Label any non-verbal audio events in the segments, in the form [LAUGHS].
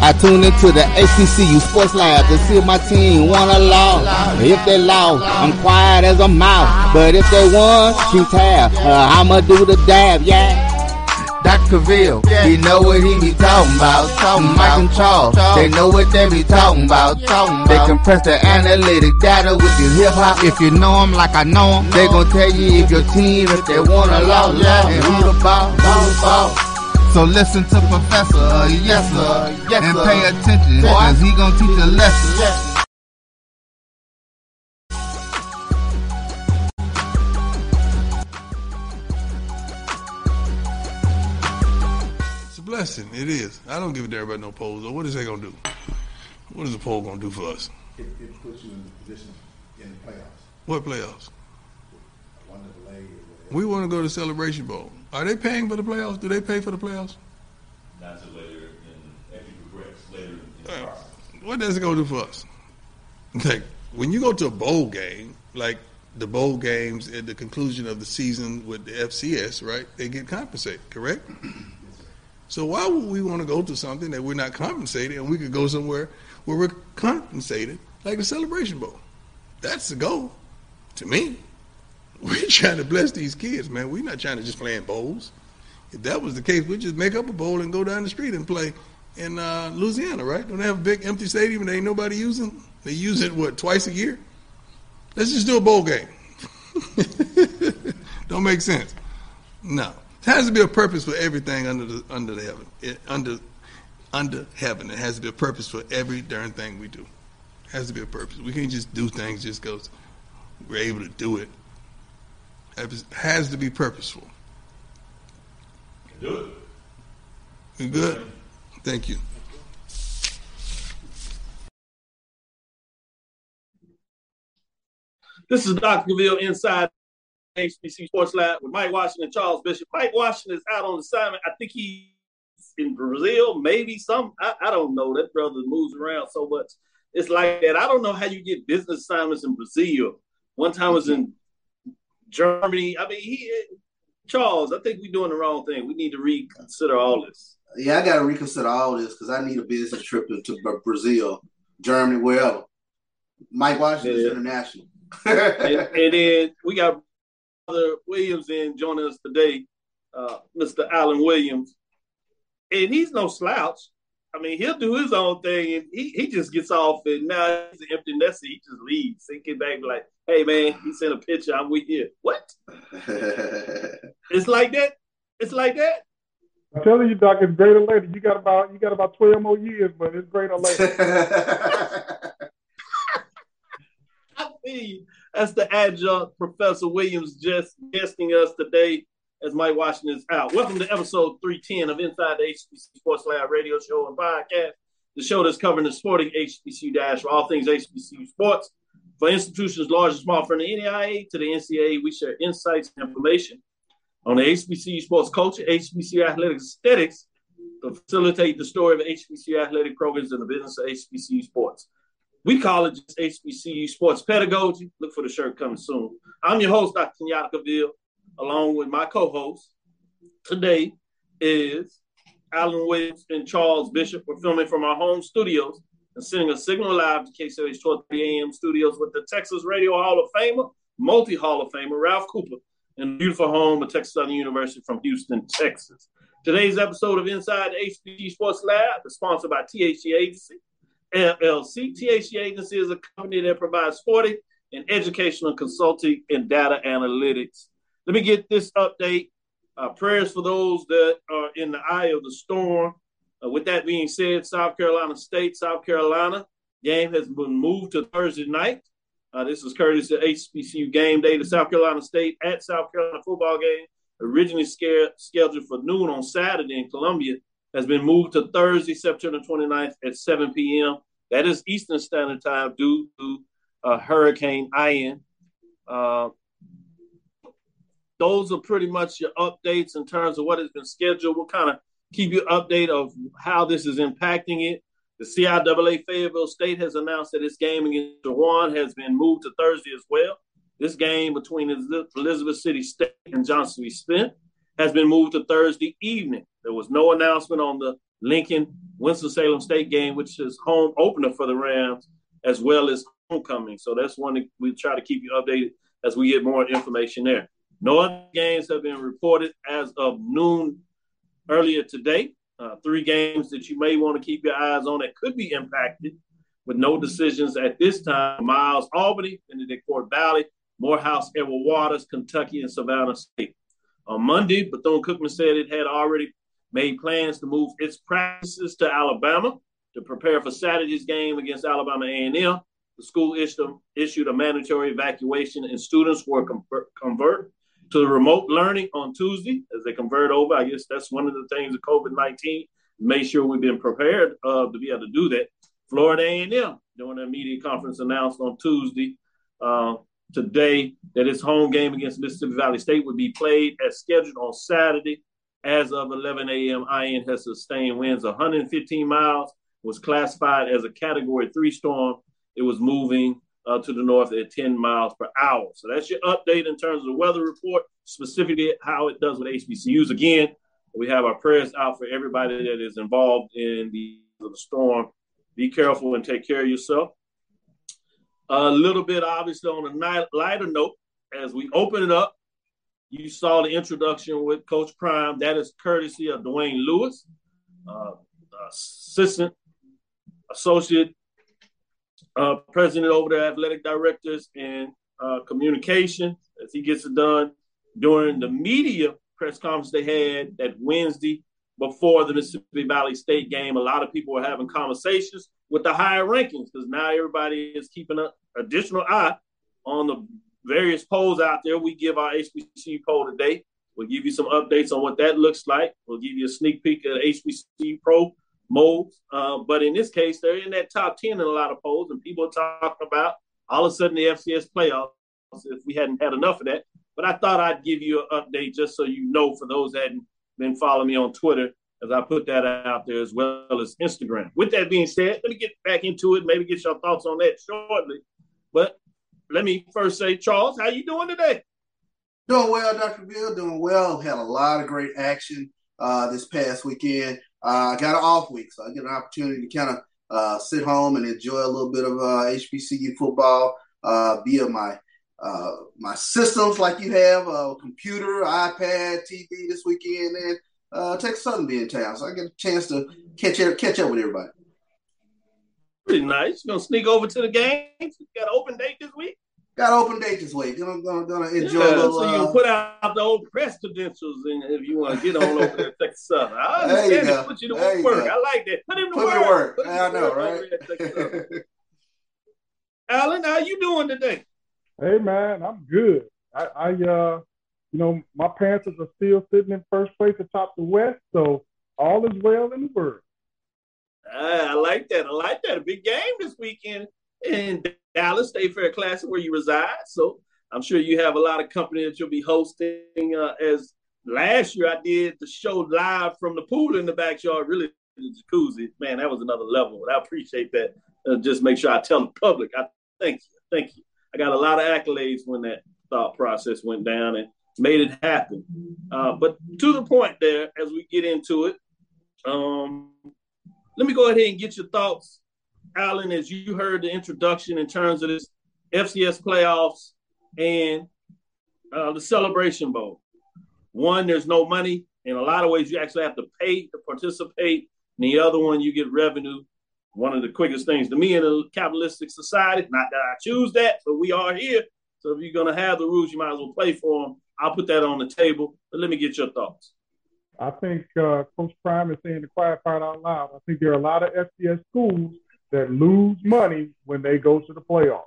Yeah. I tune into the HBCU Sports Lab to see if my team won or lost. If they lost, I'm quiet as a mouse. But if they won, keep tab. Uh, I'ma do the dab, yeah. Dr. Ville, he know what he be talking about. Talking Mike and Charles, they know what they be talking about. Talking They compress the analytic data with the hip hop. If you know them like I know them, they gon' tell you if your team, if they won or lost, and who the ball, who the ball. So listen to Professor, uh, yes sir, yes, and pay attention, cause he gonna teach a lesson. It's a blessing. It is. I don't give a damn about no polls. Or what is they gonna do? What is the poll gonna do for us? It, it puts you in a position in the playoffs. What playoffs? One of the. We want to go to Celebration Bowl. Are they paying for the playoffs? Do they pay for the playoffs? not till later in, as you progress, later in the Uh, process. What does it gonna do for us? Like when you go to a bowl game, like the bowl games at the conclusion of the season with the FCS, right? They get compensated, correct? So why would we want to go to something that we're not compensated, and we could go somewhere where we're compensated, like the Celebration Bowl? That's the goal, to me. [LAUGHS] We're trying to bless these kids, man. We're not trying to just play in bowls. If that was the case, we'd just make up a bowl and go down the street and play in uh, Louisiana, right? Don't they have a big empty stadium and ain't nobody using? They use it what twice a year. Let's just do a bowl game. [LAUGHS] Don't make sense. No, there has to be a purpose for everything under the under the heaven. It, under under heaven, it has to be a purpose for every darn thing we do. It has to be a purpose. We can't just do things just because we're able to do it. It has to be purposeful. Do it. You good? Thank you. This is Dr. Gaville inside HBC Sports Lab with Mike Washington and Charles Bishop. Mike Washington is out on assignment. I think he's in Brazil, maybe some. I, I don't know. That brother moves around so much. It's like that. I don't know how you get business assignments in Brazil. One time was in Germany. I mean, he Charles. I think we're doing the wrong thing. We need to reconsider all this. Yeah, I got to reconsider all this because I need a business trip to, to Brazil, Germany, wherever. Mike Washington is Yeah. international. and, [LAUGHS] and then we got Brother Williams in joining us today, uh, Mr. Allen Williams. And he's no slouch. I mean, he'll do his own thing and he, he just gets off and now he's an empty nester. He just leaves. He get back like, hey man, he sent a picture, I'm with you. What? [LAUGHS] It's like that? It's like that? I'm telling you, Doc, it's greater later. You got about you got about twelve more years, but it's greater later. [LAUGHS] I feel you. That's the adjunct Professor Williams just guesting us today as Mike Washington is out. Welcome to episode 310 of Inside the HBC Sports Lab radio show and podcast, the show that's covering the sporting HBCU dash for all things HBCU sports. For institutions large and small, from the NAIA to the NCAA, we share insights and information on the HBCU sports culture, HBCU athletic aesthetics, to facilitate the story of HBCU athletic programs and the business of HBCU sports. We call it just HBCU Sports Pedagogy. Look for the shirt coming soon. I'm your host, Dr. Kenyatta along with my co-host. Today is Alan Williams and Charles Bishop. We're filming from our home studios and sending a signal live to KCOH 1230 AM studios with the Texas Radio Hall of Famer, multi-Hall of Famer, Ralph Cooper, in the beautiful home of Texas Southern University from Houston, Texas. Today's episode of Inside HBCU Sports Lab is sponsored by THC Agency. LLC. THC Agency is a company that provides sporting and educational consulting and data analytics. Let me get this update. Uh, prayers for those that are in the eye of the storm. Uh, with that being said, South Carolina State, South Carolina game has been moved to Thursday night. Uh, this is courtesy of HBCU game day. The South Carolina State at South Carolina football game, originally scheduled for noon on Saturday in Columbia, has been moved to Thursday, September 29th at 7 p.m. That is Eastern Standard Time due to uh, Hurricane Ian. Uh, those are pretty much your updates in terms of what has been scheduled. We'll kind of keep you update of how this is impacting it. The CIAA Fayetteville State has announced that its game against Chowan has been moved to Thursday as well. This game between Elizabeth City State and Johnson. Smith has been moved to Thursday evening. There was no announcement on the Lincoln Winston-Salem State game, which is home opener for the Rams, as well as homecoming. So that's one we try to keep you updated as we get more information there. No other games have been reported as of noon earlier today. Uh, three games that you may want to keep your eyes on that could be impacted with no decisions at this time. Miles Albany, Benedict Fort Valley, Morehouse, Edward Waters, Kentucky, and Savannah State. On Monday, Bethune Cookman said it had already made plans to move its practices to Alabama to prepare for Saturday's game against Alabama A&M. The school issued a, issued a mandatory evacuation, and students were convert, convert to the remote learning on Tuesday as they convert over. I guess that's one of the things of COVID nineteen. Make sure we've been prepared uh, to be able to do that. Florida A&M during a media conference announced on Tuesday uh, today that its home game against Mississippi Valley State would be played as scheduled on Saturday. As of 11 a.m., Ian has sustained winds 115 miles, was classified as a Category 3 storm. It was moving uh, to the north at 10 miles per hour. So that's your update in terms of the weather report, specifically how it does with HBCUs. Again, we have our prayers out for everybody that is involved in the, the storm. Be careful and take care of yourself. A little bit, obviously, on a lighter note, as we open it up, you saw the introduction with Coach Prime. That is courtesy of Dwayne Lewis, uh, assistant associate uh, president over the athletic directors and uh, communication as he gets it done during the media press conference they had that Wednesday before the Mississippi Valley State game. A lot of people were having conversations with the higher rankings because now everybody is keeping an additional eye on the various polls out there. We give our HBC poll today. We'll give you some updates on what that looks like. We'll give you a sneak peek at HBC Pro modes. Uh, but in this case, they're in that top 10 in a lot of polls, and people are talking about all of a sudden the FCS playoffs if we hadn't had enough of that. But I thought I'd give you an update just so you know for those that hadn't been following me on Twitter as I put that out there as well as Instagram. With that being said, let me get back into it, maybe get your thoughts on that shortly. But let me first say, Charles, how you doing today? Doing well, Dr. Bill, doing well. Had a lot of great action uh, this past weekend. Uh, I got an off week, so I get an opportunity to kind of uh, sit home and enjoy a little bit of HBCU uh, football uh, via my uh, my systems like you have a computer, iPad, TV this weekend, and uh, Texas Southern be in town, so I get a chance to catch up, catch up with everybody. Pretty nice. You gonna sneak over to the games? Got an open date this week? Got open date this week. I'm gonna, gonna enjoy yeah, a little. So you uh, put out the old press credentials, and if you want to get on over there, Texas Southern, I understand it. Put you to work. work. I like that. Put him to put work. work. Put I know, right? [LAUGHS] Alan, how you doing today? Hey man, I'm good. I, I uh, you know, my Panthers are still sitting in first place atop the West, so all is well in the world. I like that. I like that. A big game this weekend in Dallas State Fair Classic, where you reside. So I'm sure you have a lot of company that you'll be hosting. Uh, as last year, I did the show live from the pool in the backyard. Really, the jacuzzi, man, that was another level. I appreciate that. Uh, just make sure I tell the public. I thank you, thank you. I got a lot of accolades when that thought process went down and made it happen. Uh, but to the point there, as we get into it, um, let me go ahead and get your thoughts, Alan, as you heard the introduction in terms of this FCS playoffs and uh, the Celebration Bowl. One, there's no money. In a lot of ways, you actually have to pay to participate. And the other one, you get revenue. One of the quickest things to me in a capitalistic society, not that I choose that, but we are here. So if you're going to have the rules, you might as well play for them. I'll put that on the table. But let me get your thoughts. I think uh, Coach Prime is saying the quiet part out loud. I think there are a lot of FCS schools that lose money when they go to the playoffs.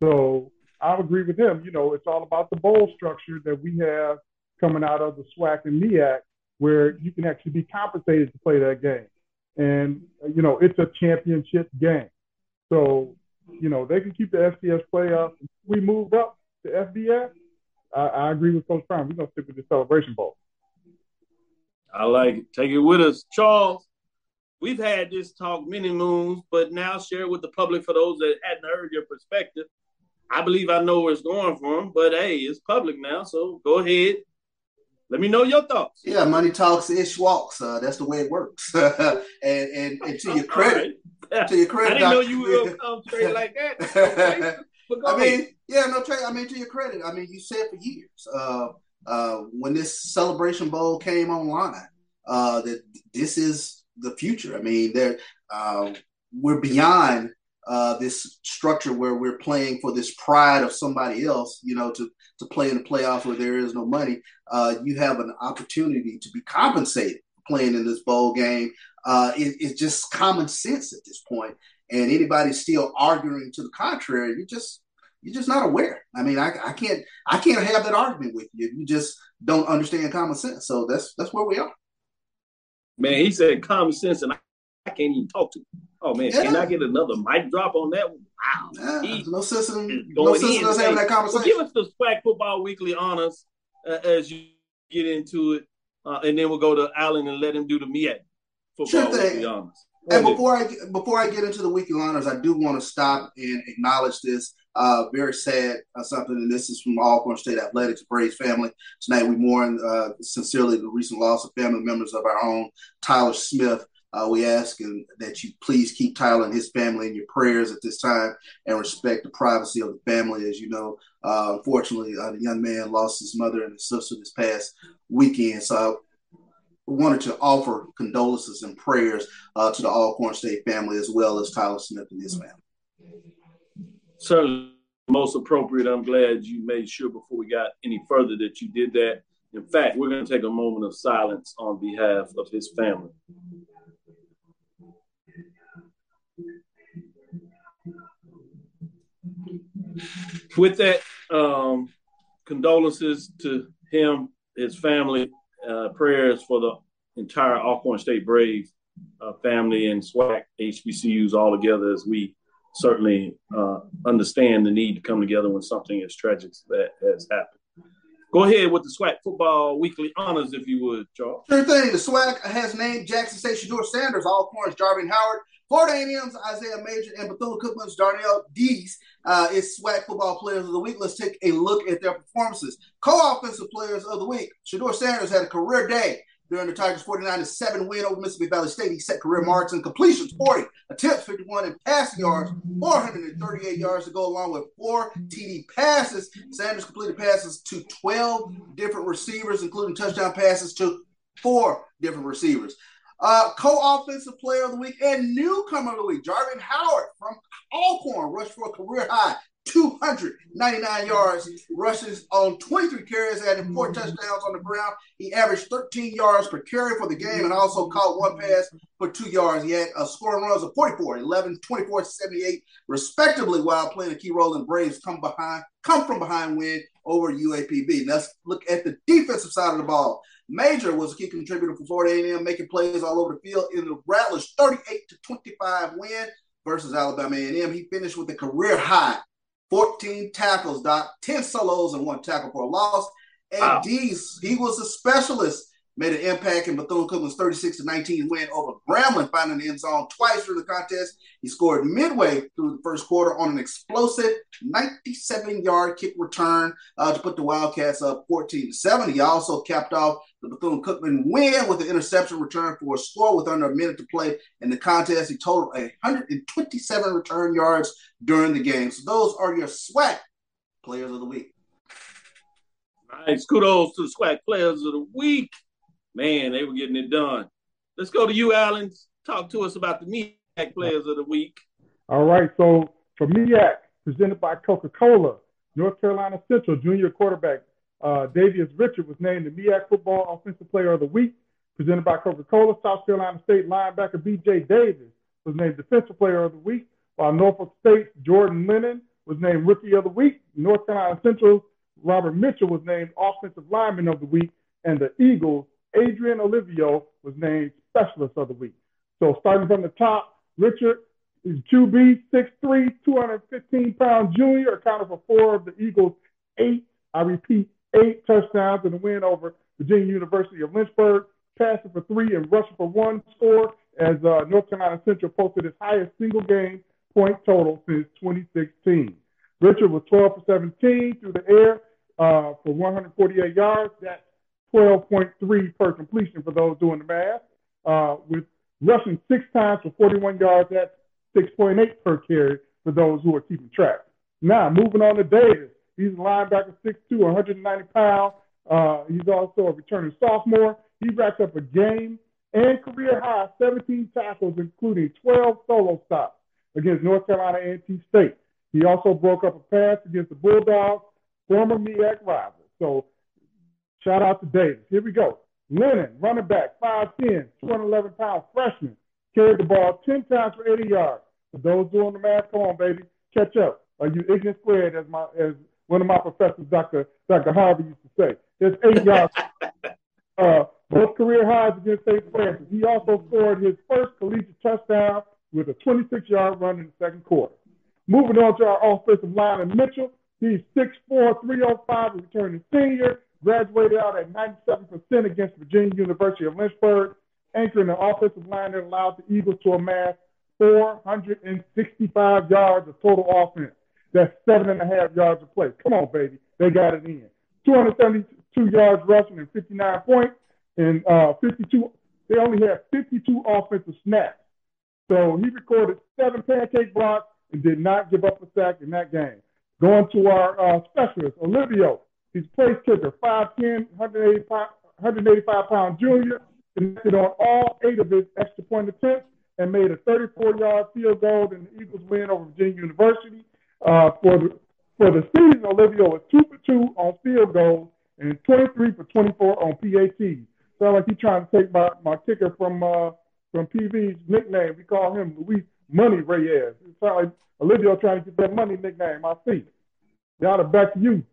So I agree with him. You know, it's all about the bowl structure that we have coming out of the SWAC and MEAC, where you can actually be compensated to play that game. And, you know, it's a championship game. So, you know, they can keep the FCS playoffs. We moved up to FBS I, I agree with Coach Prime. We're gonna stick with the Celebration Bowl. I like it. Take it with us, Charles. We've had this talk many moons, but now share it with the public for those that hadn't heard your perspective. I believe I know where it's going from, but hey, it's public now, so go ahead. Let me know your thoughts. Yeah, money talks, ish walks. Uh, that's the way it works. [LAUGHS] and, and and to your credit, to your credit, I didn't know you were gonna come straight like that. [LAUGHS] Okay. I ahead. mean, yeah, no, Trey. I mean, to your credit, I mean, you said for years uh, uh, when this Celebration Bowl came online uh, that this is the future. I mean, there uh, we're beyond uh, this structure where we're playing for this pride of somebody else. You know, to to play in the playoffs where there is no money. Uh, you have an opportunity to be compensated for playing in this bowl game. Uh, it, it's just common sense at this point and anybody still arguing to the contrary, you just you're just not aware. I mean, I, I can't I can't have that argument with you you just don't understand common sense. So that's that's where we are. Man, he said common sense, and I, I can't even talk to him. Oh man, Yeah. can I get another mic drop on that one? Wow. Yeah, He- no sense in no sense in. us having that Well, give us the SWAC Football Weekly honors uh, as you get into it, uh, and then we'll go to Allen and let him do the MEAC Football Sure. Weekly honors. And before I before I get into the weekly honors, I do want to stop and acknowledge this uh, very sad uh, something, and this is from Alcorn State Athletics Braves family. Tonight we mourn uh, sincerely the recent loss of family members of our own Tyler Smith. Uh, we ask and that you please keep Tyler and his family in your prayers at this time and respect the privacy of the family. As you know, uh, unfortunately, uh, the young man lost his mother and his sister this past weekend. So I wanted to offer condolences and prayers uh, to the Alcorn State family as well as Tyler Smith and his family. Certainly most appropriate. I'm glad you made sure before we got any further that you did that. In fact, we're going to take a moment of silence on behalf of his family. With that, um, condolences to him, his family, uh, prayers for the entire Alcorn State Braves uh, family and SWAC HBCUs all together as we certainly uh, understand the need to come together when something as tragic as that has happened. Go ahead with the SWAC Football Weekly honors, if you would, Charles. Sure thing. The SWAC has named Jackson State Shedeur Sanders, Alcorn's Jarveon Howard, Florida A&M's Isaiah Major, and Bethune-Cookman's Darnell Dees uh, is SWAC Football Players of the Week. Let's take a look at their performances. Co-offensive Players of the Week. Shedeur Sanders had a career day during the Tigers' 49-7 win over Mississippi Valley State. He set career marks in completions, 40, attempts, 51, and passing yards, 438 yards to go along with four TD passes. Sanders completed passes to 12 different receivers, including touchdown passes to four different receivers. Uh, co-offensive player of the week and newcomer of the week, Jarveon Howard from Alcorn, rushed for a career high 299 yards, rushes on 23 carries, adding four touchdowns on the ground. He averaged 13 yards per carry for the game and also caught one pass for two yards. He had a scoring runs of 44, 11, 24, 78, respectively, while playing a key role in Braves come behind, come from behind win over UAPB. Let's look at the defensive side of the ball. Major was a key contributor for Florida A&M, making plays all over the field in the Rattlers' 38 to 25 win versus Alabama A&M. He finished with a career high 14 tackles, Doc, 10 solos and one tackle for a loss. And Wow. D's, he was a specialist, made an impact in Bethune-Cookman's 36 to 19 win over Grambling, finding the end zone twice through the contest. He scored midway through the first quarter on an explosive 97-yard kick return uh, to put the Wildcats up 14 to 7. He also capped off the Bethune-Cookman win with an interception return for a score with under a minute to play in the contest. He totaled 127 return yards during the game. So those are your SWAC players of the week. Nice. Kudos to the SWAC Players of the Week. Man, they were getting it done. Let's go to you, Allen. Talk to us about the MEAC Players of the Week. All right, so for MEAC, presented by Coca-Cola, North Carolina Central junior quarterback uh, Davius Richard was named the MEAC Football Offensive Player of the Week, presented by Coca-Cola. South Carolina State linebacker B.J. Davis was named Defensive Player of the Week, while Norfolk State Jordan Lennon was named Rookie of the Week. North Carolina Central Robert Mitchell was named Offensive Lineman of the Week, and the Eagles Adrian Olivio was named Specialist of the Week. So starting from the top, Richard is QB, 6'3", 215 pound junior, accounted for four of the Eagles' eight, I repeat, eight touchdowns in the win over Virginia University of Lynchburg, passing for three and rushing for one score as uh, North Carolina Central posted its highest single game point total since 2016. Richard was 12 for 17 through the air uh, for 148 yards. That's 12.3 per completion for those doing the math. Uh, with rushing six times for 41 yards, that's 6.8 per carry for those who are keeping track. Now, moving on to Davis. He's a linebacker, 6'2", 190 pounds. Uh, he's also a returning sophomore. He racked up a game and career high 17 tackles, including 12 solo stops against North Carolina A&T State. He also broke up a pass against the Bulldogs, former MEAC rival. So shout out to Davis. Here we go. Lennon, running back, 5'10", 211 pound freshman, carried the ball 10 times for 80 yards. For those doing the math, come on, baby, catch up. Are you ignorant squared, as my as one of my professors, Dr. Dr. Harvey, used to say. There's eight yards. [LAUGHS] uh, both career highs against St. Francis. He also scored his first collegiate touchdown with a 26-yard run in the second quarter. Moving on to our offensive line, and Mitchell, he's 6'4", 305, returning senior, graduated out at 97% against Virginia University of Lynchburg, anchoring the offensive line that allowed the Eagles to amass 465 yards of total offense. That's seven and a half yards a play. Come on, baby. They got it in. 272 yards rushing and 59 points, and uh, 52. They only had 52 offensive snaps. So he recorded seven pancake blocks and did not give up a sack in that game. Going to our uh, specialist, Olivio. He's place kicker, 5'10", 185, 185 pound junior, connected on all eight of his extra point attempts and made a 34-yard field goal in the Eagles' win over Virginia University. Uh, for the for the season, Olivio was two for two on field goals and 23 for 24 on PAT. Sound like he's trying to take my, my kicker from uh, from PV's nickname. We call him Luis Money Reyes. It sounds like Olivio trying to get that money nickname. I see. Y'all, back to you.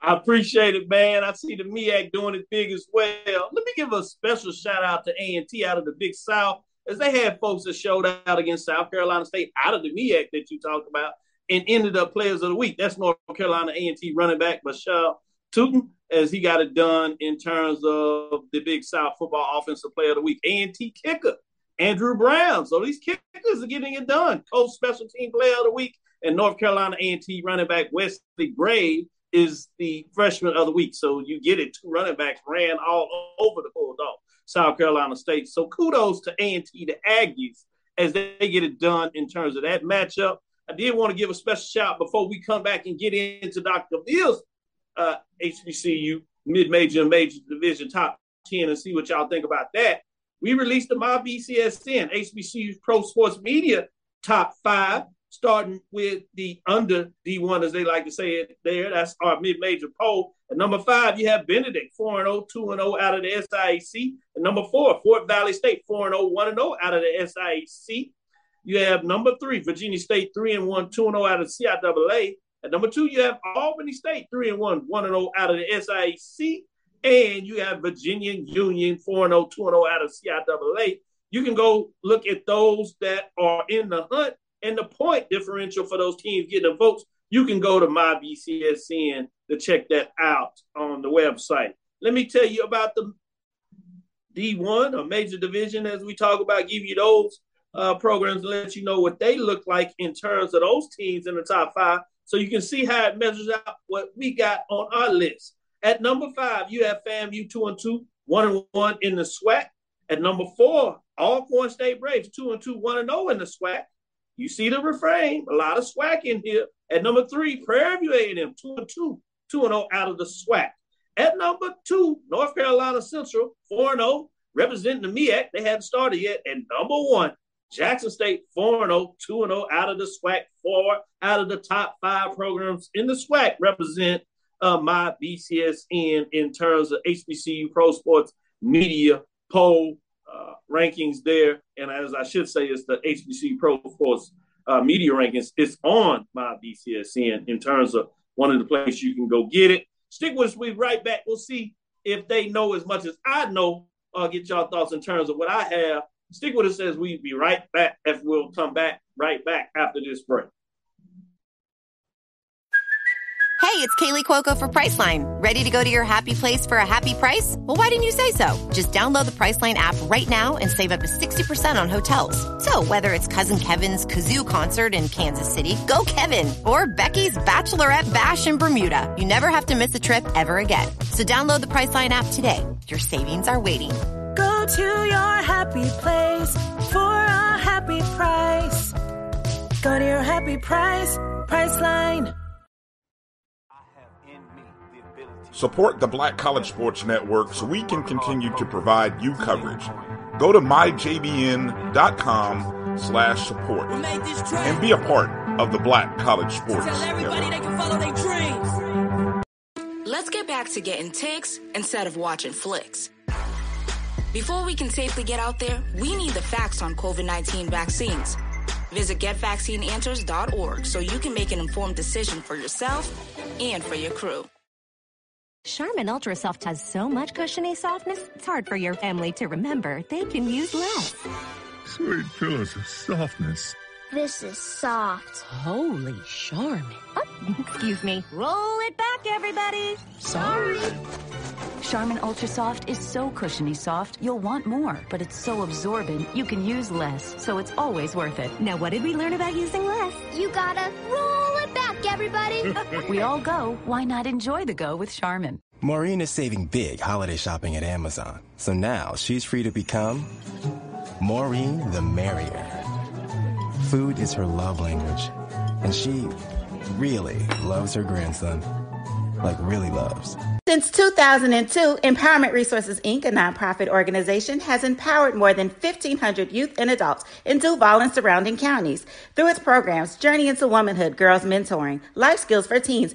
I appreciate it, man. I see the MEAC doing it big as well. Let me give a special shout out to A&T out of the Big South, as they had folks that showed out against South Carolina State out of the MEAC that you talked about and ended up players of the week. That's North Carolina A&T running back Bhayshul Tuten, as he got it done in terms of the Big South football offensive player of the week. A&T kicker Andrew Brown. So these kickers are getting it done. Coach special team player of the week and North Carolina A&T running back Wesley Gray is the freshman of the week. So you get it. Two running backs ran all over the Bulldog, South Carolina State. So kudos to A&T, the Aggies, as they get it done in terms of that matchup. I did want to give a special shout before we come back and get into Dr. Bill's uh, HBCU mid-major and major division top 10 and see what y'all think about that. We released the My BCSN HBCU Pro Sports Media top five, starting with the under D1, as they like to say it there. That's our mid-major poll. At number five, you have Benedict, 4-0, 2-0 out of the SIAC. And number four, Fort Valley State, 4-0, 1-0 out of the SIAC. You have number three, Virginia State, three and one, two and zero out of CIAA. At number two, you have Albany State, three and one, one and zero out of the SIAC. And you have Virginia Union, four and zero, two and 0 out of CIAA. You can go look at those that are in the hunt and the point differential for those teams getting the votes. You can go to my BCSN to check that out on the website. Let me tell you about the D1, a major division, as we talk about, give you those uh, programs let you know what they look like in terms of those teams in the top five. So you can see how it measures out what we got on our list. At number five, you have FAMU two and two, one and one in the SWAC. At number four, Alcorn State Braves two and two, one and zero in the SWAC. You see the refrain, a lot of SWAC in here. At number three, Prairie View A&M two and two, two and zero out of the SWAC. At number two, North Carolina Central four and zero, representing the MEAC. They hadn't started yet. And number one, Jackson State 4 0, 2 0 out of the SWAC, four out of the top five programs in the SWAC represent uh, my BCSN in terms of HBCU Pro Sports Media poll uh, rankings there. And as I should say, it's the HBCU Pro Sports uh, Media rankings. It's on my BCSN in terms of one of the places you can go get it. Stick with us. Be right back. We'll see if they know as much as I know. I'll get y'all thoughts in terms of what I have Stick with us says we be right back if we'll come back right back after this break. Hey, it's Kaley Cuoco for Priceline. Ready to go to your happy place for a happy price? Well, why didn't you say so? Just download the Priceline app right now and save up to 60% on hotels. So, whether it's Cousin Kevin's Kazoo concert in Kansas City, go Kevin, or Becky's Bachelorette Bash in Bermuda, you never have to miss a trip ever again. So, download the Priceline app today. Your savings are waiting. Go to your happy place for a happy price. Go to your happy price, Priceline. Support the Black College Sports Network so we can continue to provide you coverage. Go to myjbn.com slash support and be a part of the Black College Sports Network. Let's get back to getting ticks instead of watching flicks. Before we can safely get out there, we need the facts on COVID 19 vaccines. Visit getvaccineanswers.org so you can make an informed decision for yourself and for your crew. Charmin Ultra Soft has so much cushiony softness, it's hard for your family to remember they can use less. Sweet pillows of softness. This is soft. Holy Charmin. Oh, excuse me. Roll it back, everybody. Sorry. Charmin Ultra Soft is so cushiony soft, you'll want more, but it's so absorbent, you can use less, so it's always worth it. Now, what did we learn about using less? You gotta roll it back, everybody. [LAUGHS] [LAUGHS] we all go. Why not enjoy the go with Charmin? Maureen is saving big holiday shopping at Amazon, so now she's free to become Maureen the Merrier. Food is her love language, and she really loves her grandson. Like, really loves. Since 2002, Empowerment Resources Inc., a nonprofit organization, has empowered more than 1,500 youth and adults in Duval and surrounding counties through its programs Journey into Womanhood, Girls Mentoring, Life Skills for Teens,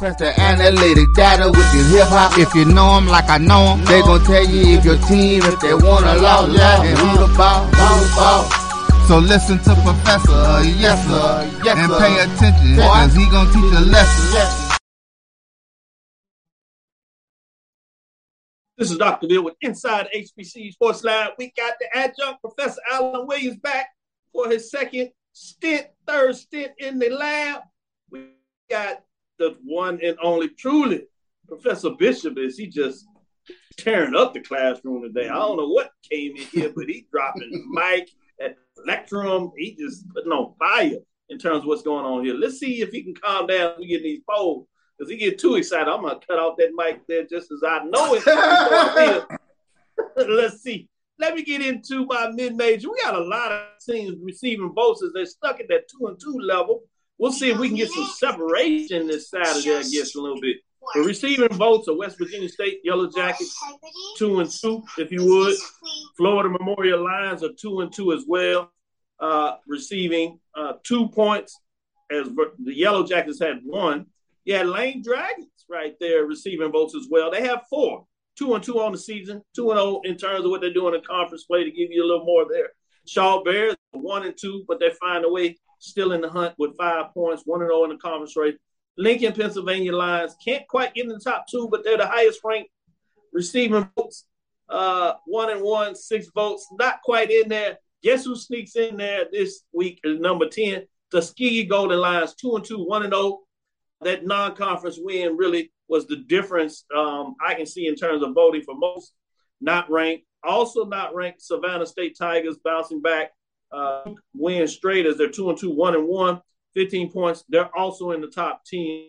Press the analytic data with your hip hop. If you know them like I know them, they gon' tell you if your team, if they wanna lose, yeah, and who the ball, who the ball. So listen to Professor, yes sir, yes, and pay attention, cause he gon' teach a lesson. This is Dr. Bill with Inside HBC Sports Lab. We got the adjunct Professor Alan Williams back for his second stint, third stint in the lab. We got the one and only truly Professor Bishop is he just tearing up the classroom today. I don't know what came in here, but he dropping mic at lectrum. He just putting on fire in terms of what's going on here. Let's see if he can calm down. We get these polls because he get too excited. I'm gonna cut off that mic there just as I know it. [LAUGHS] Let's see. Let me get into my mid major. We got a lot of teams receiving votes as they're stuck at that two and two level. We'll see if we can get some separation this Saturday, I guess, a little bit. The receiving votes are West Virginia State Yellow Jackets, two and two, if you would. Florida Memorial Lions are two and two as well, uh, receiving uh, two points as the Yellow Jackets had one. You had Lane Dragons right there receiving votes as well. They have four, two and two on the season, two and oh in terms of what they're doing in conference play to give you a little more there. Shaw Bears one and two, but they find a way still in the hunt with five points, one and zero in the conference race. Lincoln, Pennsylvania Lions can't quite get in the top two, but they're the highest ranked receiving votes. Uh, one and one, six votes, not quite in there. Guess who sneaks in there this week number 10, Tuskegee Golden Lions, two and two, one and zero. That non-conference win really was the difference um, I can see in terms of voting for most not ranked. Also not ranked, Savannah State Tigers bouncing back uh, win straight as they're two and two, one and one, 15 points. They're also in the top 10.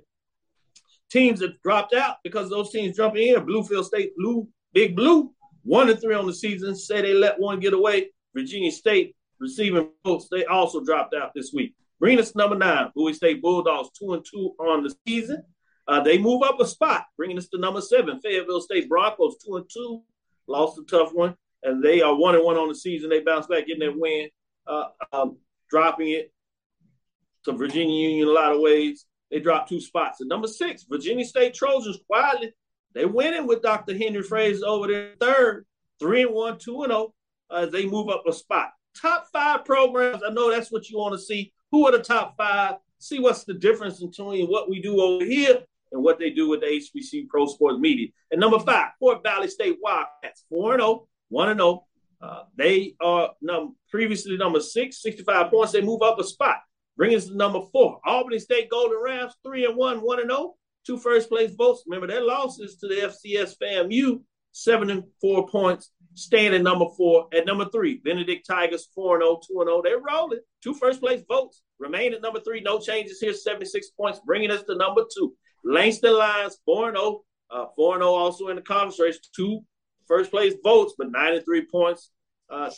Teams that dropped out because those teams jumping in. Bluefield State, Blue, Big Blue, one and three on the season. Say they let one get away. Virginia State receiving votes. They also dropped out this week. Renus number nine, Bowie State Bulldogs, two and two on the season. Uh, they move up a spot, bringing us to number seven. Fayetteville State Broncos, two and two, lost a tough one, and they are one and one on the season. They bounce back, getting that win uh, um, dropping it. to Virginia Union a lot of ways. They dropped two spots. At number six, Virginia State Trojans quietly. They winning with Dr. Henry Frazier over there third, three and one, two and zero, as they move up a spot. Top five programs. I know that's what you want to see. Who are the top five? See what's the difference between what we do over here and what they do with the HBC Pro Sports Media. And number five, Fort Valley State Wildcats, 4 0, 1 0. Uh, they are num- previously number six, 65 points. They move up a spot, bringing us to number four. Albany State Golden Rams, 3 and 1, 1 and 0. Two first place votes. Remember, their losses to the FCS FAMU, 7 and 4 points, staying at number four. At number three, Benedict Tigers, 4 and 0, 2 and 0. They're rolling. Two first place votes. Remain at number three. No changes here, 76 points, bringing us to number two. Langston Lions, 4 0. Uh, 4 0 also in the conference race. Two first place votes, but 93 points. Uh,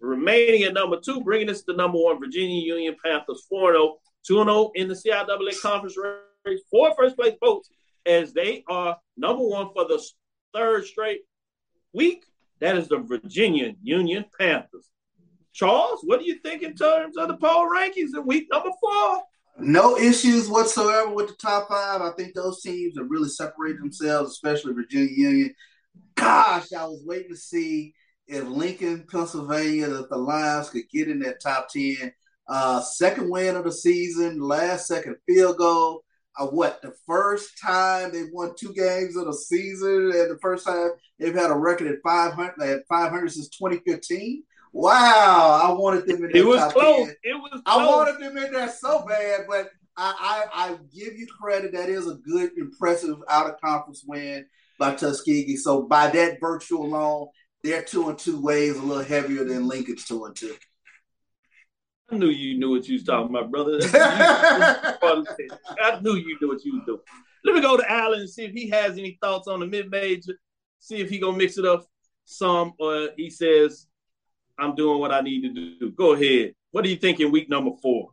remaining at number two, bringing us to number one, Virginia Union Panthers, 4 0. 2 0 in the CIAA conference race. Four first place votes as they are number one for the third straight week. That is the Virginia Union Panthers. Charles, what do you think in terms of the poll rankings in week number four? No issues whatsoever with the top five. I think those teams have really separated themselves, especially Virginia Union. Gosh, I was waiting to see if Lincoln, Pennsylvania, that the Lions could get in that top 10. Uh, second win of the season, last second field goal. Uh, what, the first time they won two games of the season, and the first time they've had a record at 500, they had 500 since 2015. Wow, I wanted them in It was close. 10. It was close. I wanted them in there so bad, but I, I, I give you credit. That is a good, impressive out of conference win by Tuskegee. So by that virtue alone, they're two and two ways a little heavier than Lincoln's two and two. I knew you knew what you was talking about, brother. [LAUGHS] I knew you knew what you was doing. Let me go to Allen and see if he has any thoughts on the mid major. See if he gonna mix it up some, or he says I'm doing what I need to do. Go ahead. What do you think in week number four?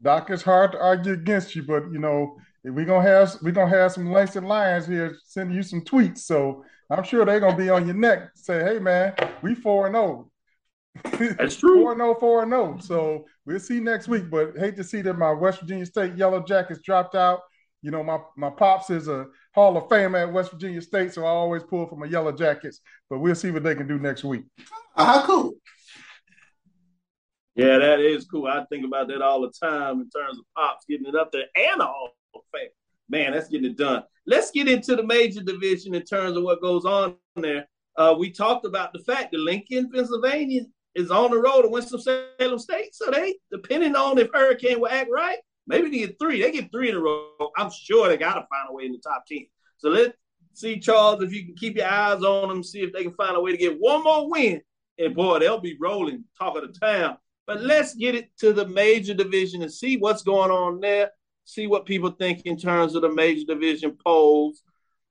Doc, it's hard to argue against you, but you know, we're gonna have we're gonna have some Langston Lions here sending you some tweets. So I'm sure they're gonna be on your neck, say, hey man, we four and zero. That's [LAUGHS] true. four and 0, 4 and 0. So we'll see next week. But hate to see that my West Virginia State Yellow Jackets dropped out. You know, my my pops is a Hall of Fame at West Virginia State, so I always pull for my Yellow Jackets. But we'll see what they can do next week. Uh, how cool. Yeah, that is cool. I think about that all the time in terms of pops getting it up there and a Fame. Man, that's getting it done. Let's get into the major division in terms of what goes on there. Uh, we talked about the fact that Lincoln, Pennsylvania is on the road to Winston-Salem State. So they, depending on if Hurricane will act right, maybe they get three. They get three in a row. I'm sure they got to find a way in the top 10. So let's see, Charles, if you can keep your eyes on them, see if they can find a way to get one more win. And boy, they'll be rolling, talk of the town. But let's get it to the major division and see what's going on there. See what people think in terms of the major division polls.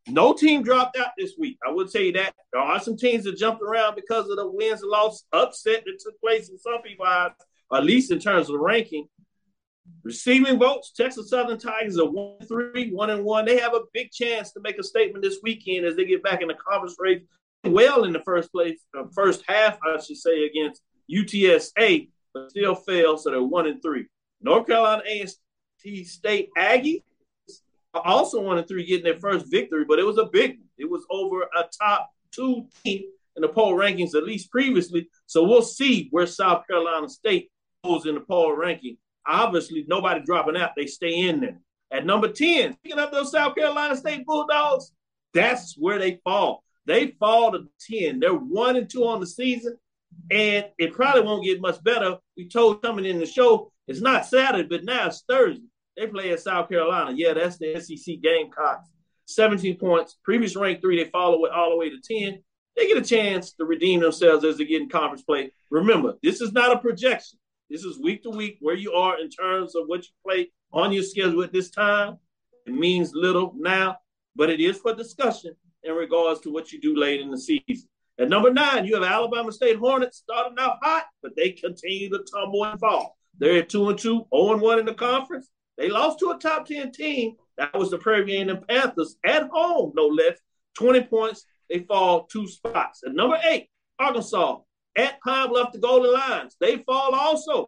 No team dropped out this week. I would say that there are some teams that jumped around because of the wins and loss upset that took place in some people's eyes, at least in terms of ranking. Receiving votes, Texas Southern Tigers are one three, one and one. They have a big chance to make a statement this weekend as they get back in the conference race. Well, in the first place, uh, first half, I should say, against UTSA but still failed, so they're one and three. North Carolina A&T State Aggie also one and three, getting their first victory, but it was a big one. It was over a top two team in the poll rankings, at least previously. So we'll see where South Carolina State goes in the poll ranking. Obviously, nobody dropping out; they stay in there. At number ten, picking up those South Carolina State Bulldogs, that's where they fall. They fall to ten. They're one and two on the season. And it probably won't get much better. We told coming in the show, it's not Saturday, but now it's Thursday. They play at South Carolina. Yeah, that's the SEC Gamecocks. 17 points. Previous rank three, they follow it all the way to 10. They get a chance to redeem themselves as they get in conference play. Remember, this is not a projection. This is week to week where you are in terms of what you play on your schedule at this time. It means little now, but it is for discussion in regards to what you do late in the season. At number nine, you have Alabama State Hornets starting out hot, but they continue to tumble and fall. They're at two and two, 0 and 1 in the conference. They lost to a top 10 team. That was the Prairie View A&M Panthers at home, no less. 20 points. They fall two spots. At number eight, Arkansas at Pine Bluff, the Golden Lions. They fall also.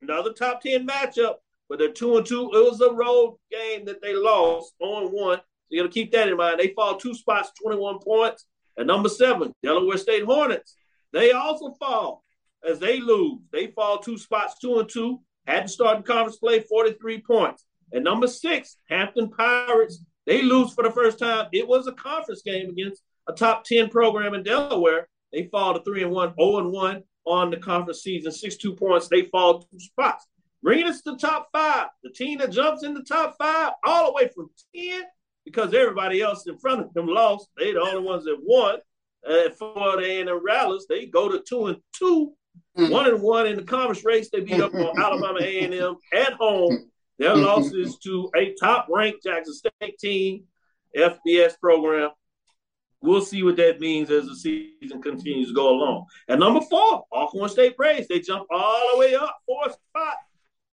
Another top 10 matchup. but they're two and two. It was a road game that they lost on one. So you got to keep that in mind. They fall two spots, 21 points. And number seven, Delaware State Hornets. They also fall as they lose. They fall two spots, two and two. Had to start conference play, 43 points. At number six, Hampton Pirates. They lose for the first time. It was a conference game against a top 10 program in Delaware. They fall to 3 and 1, 0 and 1 on the conference season, 62 points. They fall two spots. Bringing us to the top five. The team that jumps in the top five all the way from 10 because everybody else in front of them lost. They the only ones that won. Uh, Florida A&M Rattlers, they go to 2 and 2. Mm. One and one in the conference race. They beat up on Alabama A&M at home. Their losses to a top-ranked Jackson State team, FBS program. We'll see what that means as the season continues to go along. At number four, Alcorn State Braves. They jump all the way up, four spot.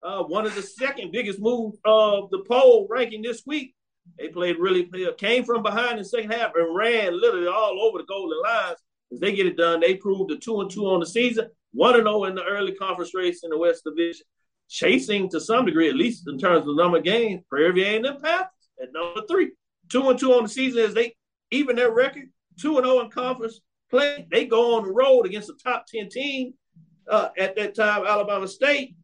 Uh, one of the second biggest moves of the poll ranking this week. They played really, came from behind in the second half and ran literally all over the Golden Lions. As they get it done, they proved the two and two on the season, one and zero in the early conference race in the West Division, chasing to some degree, at least in terms of the number of games, Prairie View and the at number three, two and two on the season as they even their record, two and zero in conference play. They go on the road against a top ten team uh, at that time, Alabama State.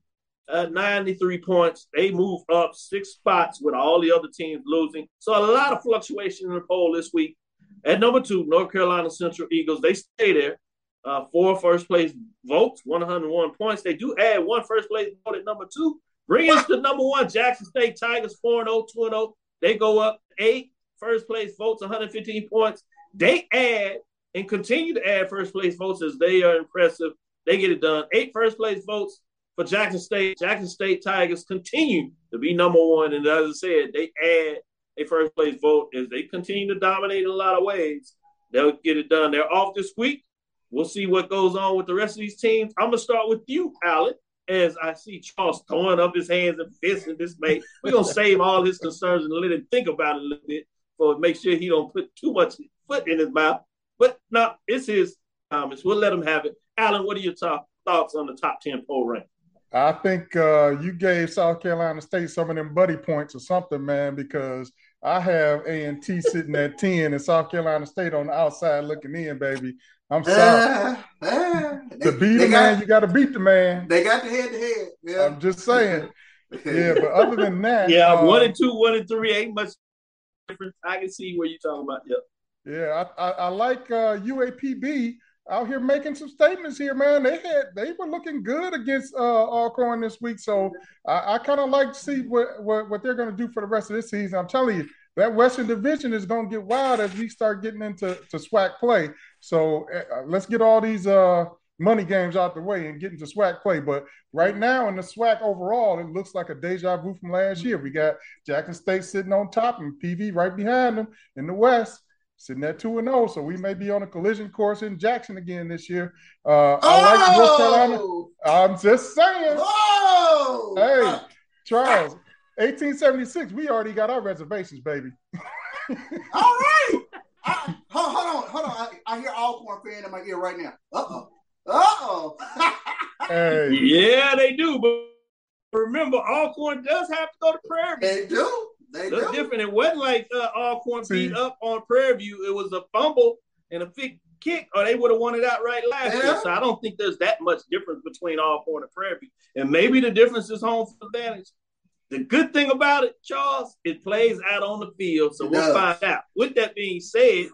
Uh, 93 points. They move up six spots with all the other teams losing. So a lot of fluctuation in the poll this week. At number two, North Carolina Central Eagles. They stay there. Uh, four first place votes, 101 points. They do add one first place vote at number two. Bring us to number one, Jackson State Tigers, 4 0, 2 0. They go up eight first place votes, 115 points. They add and continue to add first place votes as they are impressive. They get it done. Eight first place votes for Jackson State. Jackson State Tigers continue to be number one. And as I said, they add a first place vote as they continue to dominate in a lot of ways. They'll get it done. They're off this week. We'll see what goes on with the rest of these teams. I'm gonna start with you, Alan, as I see Charles throwing up his hands and fists in dismay. We're gonna save all his concerns and let him think about it a little bit for make sure he don't put too much foot in his mouth. But no, it's his comments. We'll let him have it. Alan, what are your top thoughts on the top ten poll rank? I think uh, you gave South Carolina State some of them buddy points or something, man, because I have A and T sitting at ten and South Carolina State on the outside looking in, baby. I'm sorry. Uh, uh, to beat the man, you got to beat the man. They got the head to head. Yeah. I'm just saying. yeah, but other than that, [LAUGHS] yeah, uh, one and two, one and three ain't much difference. I can see where you're talking about. Yep. Yeah, I, I, I like uh, UAPB out here making some statements here, man. They had they were looking good against uh, Alcorn this week, so I, I kind of like to see what, what what they're going to do for the rest of this season. I'm telling you, that Western Division is going to get wild as we start getting into to SWAC play. So uh, let's get all these uh, money games out the way and get into SWAC play. But right now in the SWAC overall, it looks like a deja vu from last year. We got Jackson State sitting on top and PV right behind them in the West sitting at 2 and 0. So we may be on a collision course in Jackson again this year. Uh, oh! I like North Carolina. I'm just saying. Oh! Hey, Charles, 1876, we already got our reservations, baby. [LAUGHS] All right. I, hold, hold on, hold on. I, I hear Alcorn fan in my ear right now. Uh oh. Uh oh. [LAUGHS] hey. Yeah, they do. But remember, Alcorn does have to go to Prairie View. They do. They That's do. different. It wasn't like uh, Alcorn beat up on Prairie View. It was a fumble and a big kick, or they would have won it outright last Yeah. year. So I don't think there's that much difference between Alcorn and Prairie View. And maybe the difference is home field advantage. The good thing about it, Charles, it plays out on the field, so It we'll does. find out. With that being said,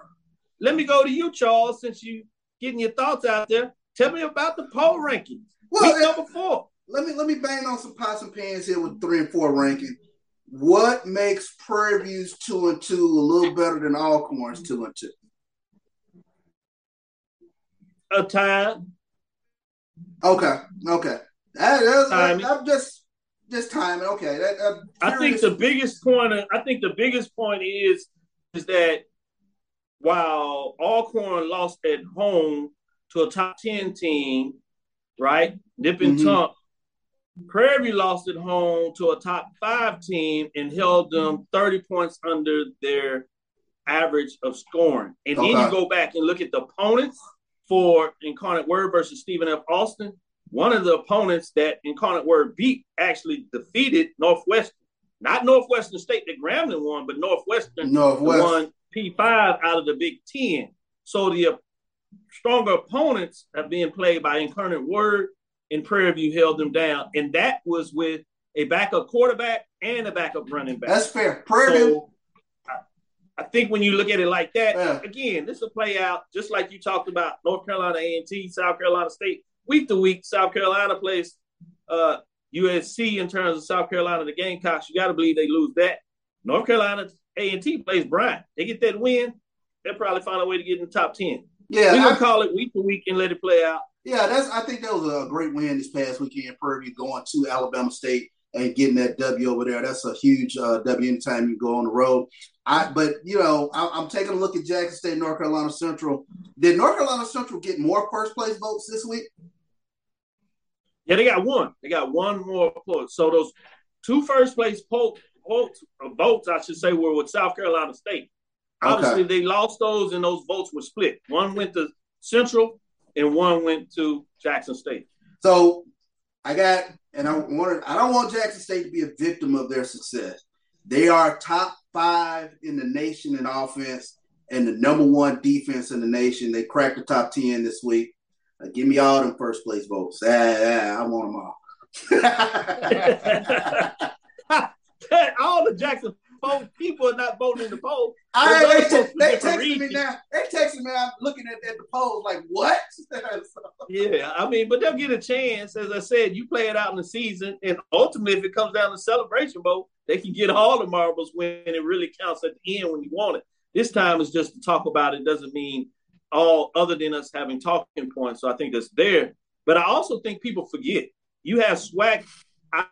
let me go to you, Charles, since you getting your thoughts out there. Tell me about the poll rankings. Well, Week number four. Let me let me bang on some pots and pans here with three and four ranking. What makes Prairie View's two and two a little better than Alcorn's two and two? A time. Okay, okay. That, that's, Timing. I'm just just timing. Okay, that, I'm think the biggest point. I think the biggest point is is that while Alcorn lost at home to a top ten team, right? Nip and Mhm. Tump. Prairie lost at home to a top five team and held them 30 points under their average of scoring. And then you go back and look at the opponents for Incarnate Word versus Stephen F. Austin. one of the opponents that Incarnate Word beat actually defeated Northwestern. Not Northwestern State that Grambling won, but Northwestern Northwest. won P5 out of the Big Ten. So the uh, stronger opponents are being played by Incarnate Word and Prairie View held them down. And that was with a backup quarterback and a backup running back. That's fair. Prairie View. So, I- I think when you look at it like that, again, this will play out just like you talked about North Carolina A&T, South Carolina State. Week to week, South Carolina plays uh, USC in terms of South Carolina, the Gamecocks. You got to believe they lose that. North Carolina A&T plays Bryant. They get that win, they'll probably find a way to get in the top 10. Yeah, We're going to call it week to week and let it play out. Yeah, that's. I think that was a great win this past weekend. Prairie View going to Alabama State and getting that W over there. That's a huge uh, W anytime you go on the road. I, but you know, I, I'm taking a look at Jackson State, North Carolina Central. Did North Carolina Central get more first place votes this week? Yeah, they got one. They got one more vote. So those two first place votes, votes, I should say, were with South Carolina State. Obviously, they lost those, and those votes were split. One went to Central, and one went to Jackson State. So I got, and I wanted, I don't want Jackson State to be a victim of their success. They are top five in the nation in offense and the number one defense in the nation. They cracked the top 10 this week. Uh, give me all them first place votes. Ah, ah, I want them all. [LAUGHS] [LAUGHS] All the Jackson poll people are not voting in the poll. I, they, folks they texting me now. They texting me. I'm looking at, at the polls like, what? [LAUGHS] Yeah, I mean, but they'll get a chance. As I said, you play it out in the season, and ultimately, if it comes down to Celebration Bowl, they can get all the marbles when it really counts at the end when you want it. This time is just to talk about it. Doesn't mean all other than us having talking points. So I think that's there. But I also think people forget you have SWAC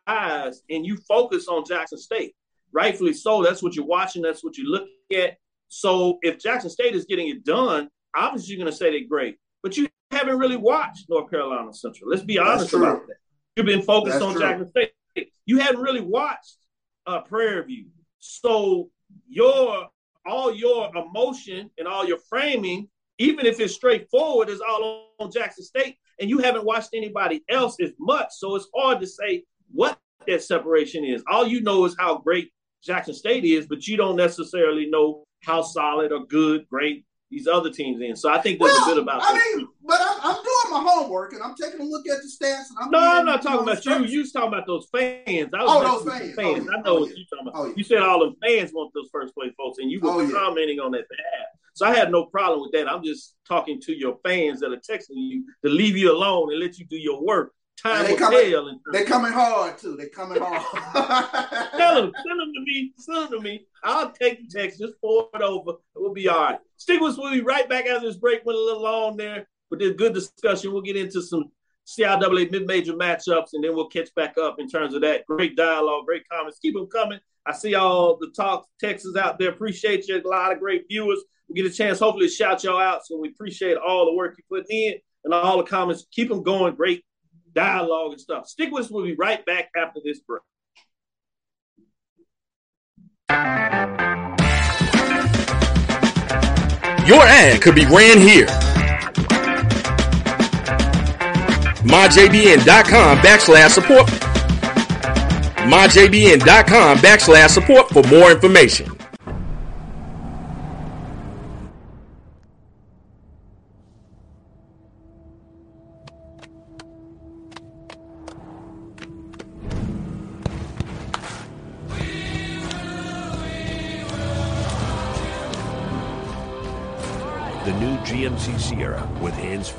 eyes and you focus on Jackson State. Rightfully so. That's what you're watching. That's what you look at. So if Jackson State is getting it done, obviously you're going to say they're great. But you haven't really watched North Carolina Central. Let's be honest about that. You've been focused That's on true. Jackson State. You haven't really watched uh, Prairie View. So your all your emotion and all your framing, even if it's straightforward, is all on Jackson State, and you haven't watched anybody else as much. So it's hard to say what that separation is. All you know is how great Jackson State is, but you don't necessarily know how solid or good, great these other teams in. So I think there's a bit about I that. mean, but I'm, I'm doing my homework and I'm taking a look at the stats. And I'm No, I'm not talking about you. You was talking about those fans. I was Oh, those fans. fans. Oh, I know oh, yeah. what you're talking about. Oh, yeah. You said all them fans want those first place votes, and you were Oh, yeah. commenting on that behalf. So I had no problem with that. I'm just talking to your fans that are texting you to leave you alone and let you do your work. Time And they will coming, tell. they terms- coming hard too. They're coming hard. [LAUGHS] Tell them, send them to me, send them to me. I'll take the text, just forward it over. We'll be all right. Stick with us. We'll be right back after this break. Went a little long there, but there's good discussion. We'll get into some CIAA mid-major matchups, and then we'll catch back up in terms of that. Great dialogue, great comments. Keep them coming. I see all the talk texts out there. Appreciate you. A lot of great viewers. We get a chance, hopefully, to shout y'all out. So we appreciate all the work you put in and all the comments. Keep them going. Great dialogue and stuff. Stick with us. We'll be right back after this break. Your ad could be ran here. MyJBN.com backslash support. MyJBN.com backslash support for more information.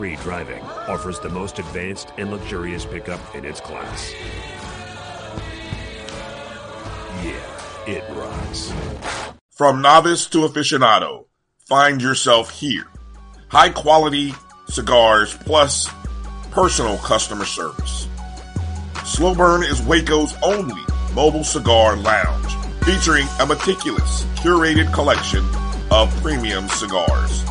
Hands-free driving offers the most advanced and luxurious pickup in its class. Yeah, it rocks. From novice to aficionado, find yourself here. High quality cigars plus personal customer service. Slow Burn is Waco's only mobile cigar lounge, featuring a meticulous, curated collection of premium cigars.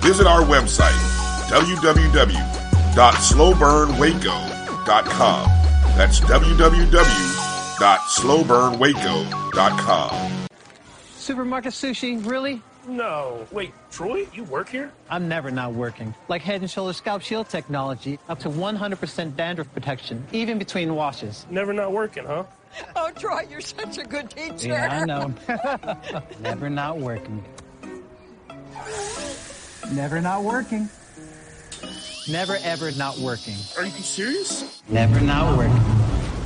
Visit our website, www.slowburnwaco.com. That's www.slowburnwaco.com. Supermarket sushi, really? No. Wait, Troy, you work here? I'm never not working. Like Head and Shoulders Scalp Shield technology, up to 100% dandruff protection, even between washes. Never not working, huh? Oh, Troy, you're such a good teacher. Yeah, I know. [LAUGHS] never not working. [LAUGHS] Never not working. Never ever not working. Are you serious? Never not working.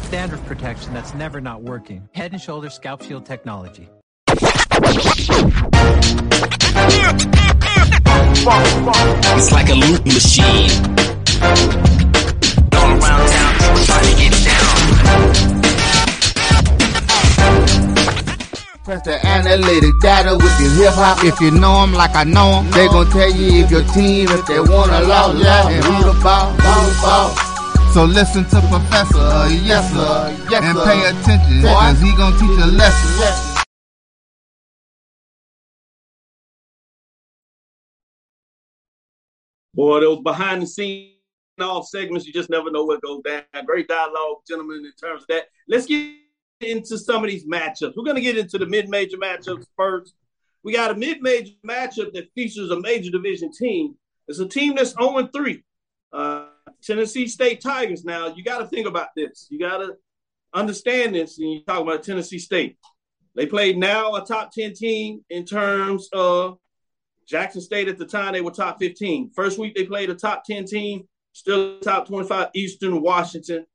Standard protection that's never not working. Head and shoulder Scalp Shield technology. It's like a loop machine. All around town, people trying to get down. Press the analytic data with your hip hop. If you know know 'em like I know know 'em, they gon' tell you if your team, if they wanna lose, yeah, and who the ball, ball, ball. So listen to Professor, uh, yes sir, yes, and pay attention, cause he gon' teach a lesson. Boy, those behind the scenes off segments, you just never know what goes down. Great dialogue, gentlemen, in terms of that. Let's get into some of these matchups. We're going to get into the mid major matchups first. We got a mid major matchup that features a major division team. It's a team that's 0 3. Uh, Tennessee State Tigers. Now, you got to think about this. You got to understand this when you talk about Tennessee State. They played now a top 10 team in terms of Jackson State at the time, they were top 15. First week, they played a top 10 team, still top 25, Eastern Washington.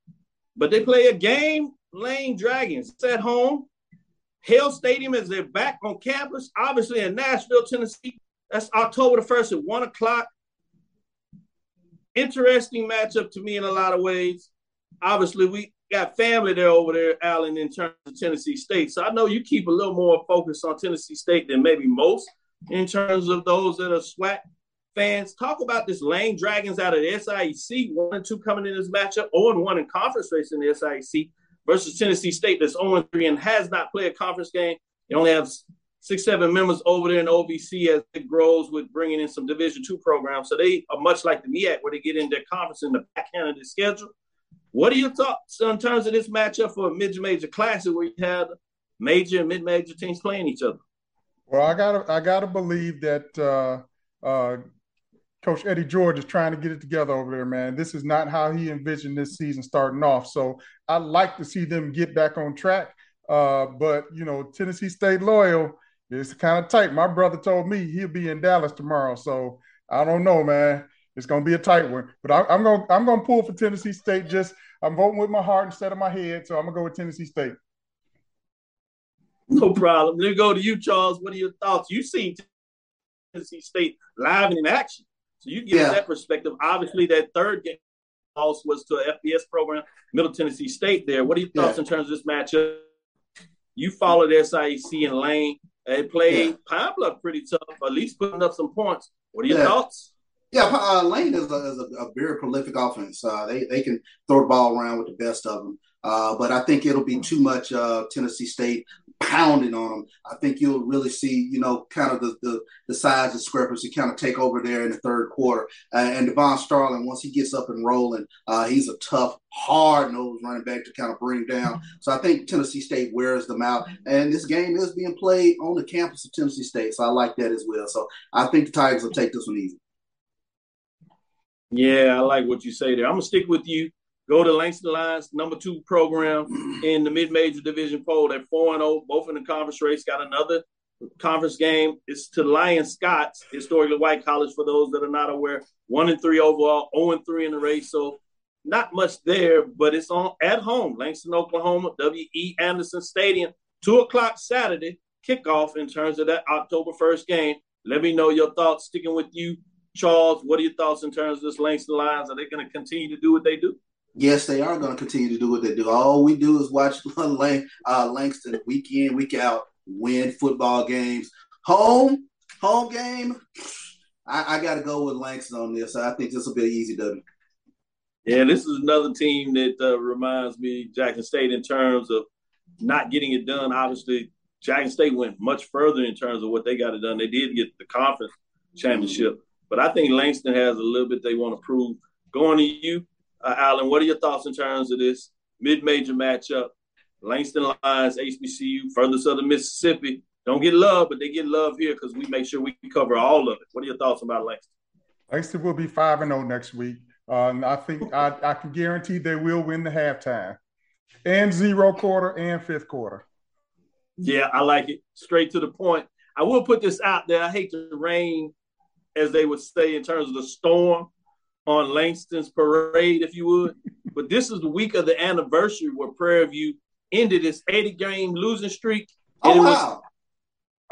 But they play a game, Lane Dragons. It's at home. Hale Stadium is they're back on campus, obviously in Nashville, Tennessee. That's October the 1st at 1 o'clock. Interesting matchup to me in a lot of ways. Obviously, we got family there over there, Allen, in terms of Tennessee State. So I know you keep a little more focus on Tennessee State than maybe most in terms of those that are SWAC fans. Talk about this Lane Dragons out of the SIAC, one and two coming in this matchup, 0 and 1 in conference race in the SIAC versus Tennessee State that's 0 and 3 and has not played a conference game. They only have six, seven members over there in OVC as it grows with bringing in some Division two programs. So they are much like the MEAC where they get in their conference in the back end of the schedule. What are your thoughts in terms of this matchup for a mid-major classic where you have major and mid-major teams playing each other? Well, I gotta I gotta believe that uh, uh, Coach Eddie George is trying to get it together over there, man. This is not how he envisioned this season starting off. So I'd like to see them get back on track. Uh, but you know, Tennessee State loyal is kind of tight. My brother told me he'll be in Dallas tomorrow, so I don't know, man. It's gonna be a tight one. But I, I'm gonna I'm gonna pull for Tennessee State. Just I'm voting with my heart instead of my head, so I'm gonna go with Tennessee State. No problem. Let me go to you, Charles. What are your thoughts? You've seen Tennessee State live and in action. So you give Yeah. that perspective. Obviously, that third game loss was to an FBS program, Middle Tennessee State there. What are your thoughts in terms of this matchup? You followed SIAC and Lane. They played Pine Bluff pretty tough, at least putting up some points. What are your Yeah. thoughts? Yeah, uh, Lane is, a, is a, a very prolific offense. Uh, they they can throw the ball around with the best of them. Uh, but I think it'll be too much uh, Tennessee State pounding on them. I think you'll really see, you know, kind of the the, the size discrepancy kind of take over there in the third quarter. Uh, and Devon Starling, once he gets up and rolling, uh, he's a tough, hard nosed running back to kind of bring down. So I think Tennessee State wears them out. And this game is being played on the campus of Tennessee State, so I like that as well. So I think the Tigers will take this one easy. Yeah, I like what you say there. I'm gonna stick with you. Go to Langston Lions, number two program [CLEARS THROAT] in the mid-major division poll. And zero, both in the conference race. Got another conference game. It's to Lyon Scots historically white college. For those that are not aware, one and three overall, zero and three in the race. So not much there, but it's on at home, Langston, Oklahoma, W. E. Anderson Stadium, two o'clock Saturday kickoff in terms of that October first game. Let me know your thoughts. Sticking with you, Charles. What are your thoughts in terms of this Langston Lions? Are they going to continue to do what they do? Yes, they are going to continue to do what they do. All we do is watch [LAUGHS] Lang, uh, Langston week in, week out, win football games. Home, home game. I, I got to go with Langston on this. I think this will be an easy W. Yeah, this is another team that uh, reminds me Jackson State in terms of not getting it done. Obviously, Jackson State went much further in terms of what they got it done. They did get the conference championship, but I think Langston has a little bit they want to prove. Going to you, uh, Alan, what are your thoughts in terms of this mid-major matchup? Langston Lions, HBCU, further southern Mississippi, don't get love, but they get love here because we make sure we cover all of it. What are your thoughts about Langston? Langston will be five and zero next week. Uh, I think I, I can guarantee they will win the halftime and zero quarter and fifth quarter. Yeah, I like it. Straight to the point. I will put this out there. I hate the rain, as they would say, in terms of the storm on Langston's parade, if you would. but this is the week of the anniversary where Prairie View ended its 80 game losing streak. Oh, And it wow.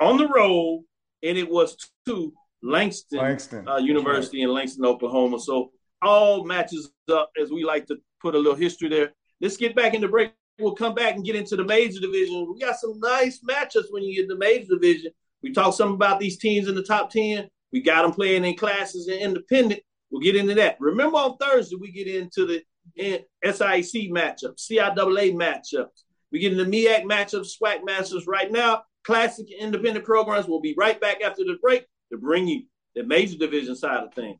on the road, and it was to Langston, Langston. Uh, University in Langston, Oklahoma. So all matches up, as we like to put a little history there. Let's get back into break. We'll come back and get into the major division. We got some nice matchups when you get in the major division. We talked some about these teams in the top 10. We got them playing in classes and independent. We'll get into that. Remember on Thursday, we get into the SIC matchups, CIAA matchups. We get into MEAC matchups, SWAC matchups right now. Classic independent programs will be right back after the break to bring you the major division side of things.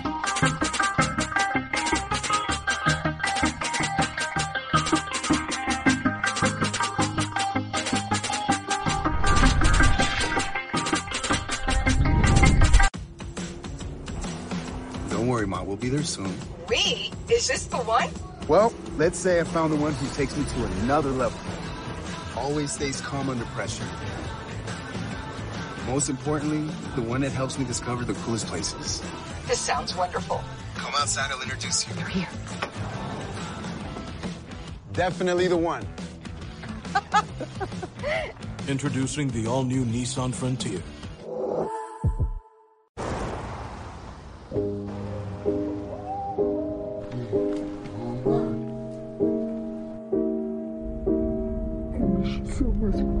There soon. We? Is this the one? Well, let's say I found the one who takes me to another level. Always stays calm under pressure. Most importantly, the one that helps me discover the coolest places. This sounds wonderful. Come outside, I'll introduce you. They're here. Definitely the one. [LAUGHS] Introducing the all-new Nissan Frontier. So much.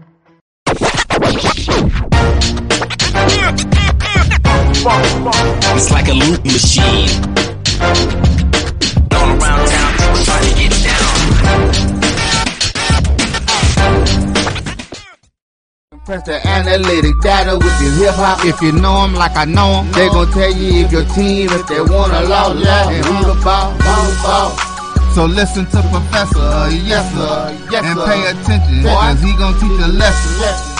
It's like a loop machine. All around town, people trying to get down. Press the analytic data with your hip hop. If you know 'em like I know 'em, they gon' tell you if your team, if they wanna law, law, and who the ball, who the ball. So listen to Professor, uh, yes sir, yes, and pay attention, cause he gon' teach a lesson.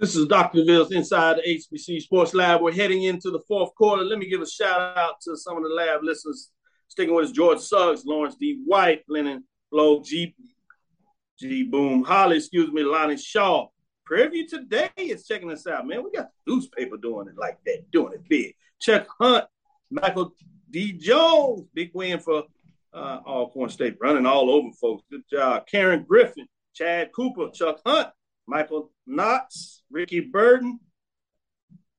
This is Dr. Ville's Inside the HBC Sports Lab. We're heading into the fourth quarter. Let me give a shout out to some of the lab listeners. Sticking with us, George Suggs, Lawrence D. White, Lennon Low, G. G. Boom, Holly, excuse me, Lonnie Shaw. Preview today is checking us out, man. We got the newspaper doing it like that, doing it big. Chuck Hunt, Michael D. Jones, big win for uh, Alcorn State, running all over folks. Good job. Karen Griffin, Chad Cooper, Chuck Hunt, Michael Knotts, Ricky Burden,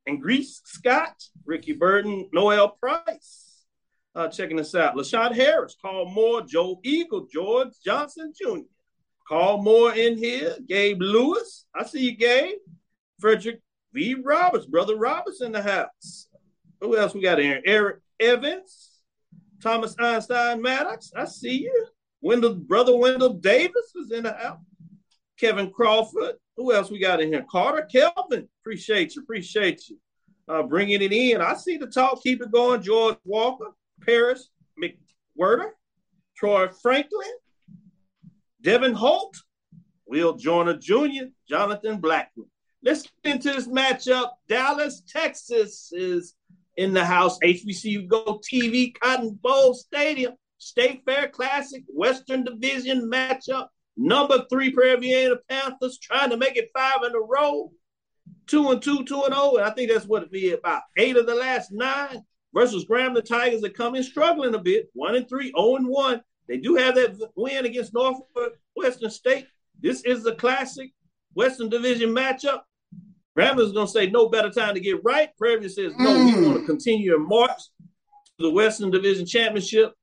and Grease Scott, Ricky Burden, Noel Price. Uh, checking us out. LaShawn Harris, Carl Moore, Joe Eagle, George Johnson Jr. Carl Moore in here, Gabe Lewis. I see you, Gabe. Frederick V. Roberts, Brother Roberts in the house. Who else we got here? Eric Evans, Thomas Einstein Maddox. I see you. Wendell, Brother Wendell Davis is in the house. Kevin Crawford. Who else we got in here? Carter Kelvin. Appreciate you. Appreciate you. Uh, bringing it in. I see the talk. Keep it going. George Walker, Paris McWhirter, Troy Franklin, Devin Holt, Will Joyner Jr., Jonathan Blackwood. Let's get into this matchup. Dallas, Texas is in the house. HBCU Go TV, Cotton Bowl Stadium, State Fair Classic, Western Division matchup. Number three, Prairie View Panthers trying to make it five in a row. two and two, two and zero, and I think that's what it be about eight of the last nine versus Grambling Tigers that come in struggling a bit, one and three, zero and one. They do have that win against Northwestern State. This is a classic Western Division matchup. Grambling's gonna say no better time to get right. Prairie says no. We mm. want to continue and march to the Western Division Championship.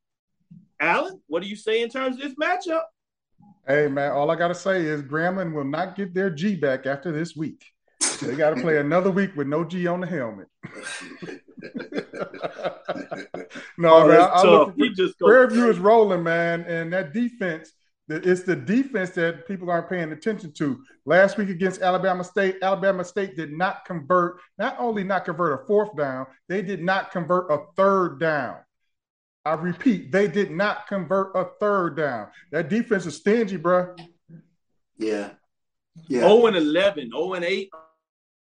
Alan, what do you say in terms of this matchup? Hey man, all I gotta say is Grambling will not get their G back after this week. They got to play [LAUGHS] another week with no G on the helmet. [LAUGHS] no, Oh, man. I, I look, He just go Prairie View is rolling, man, and that defense. It's the defense that people aren't paying attention to. Last week against Alabama State, Alabama State did not convert. Not only not convert a fourth down, they did not convert a third down. I repeat, they did not convert a third down. That defense is stingy, bro. Yeah. Yeah. 0 and 11, 0 and 8,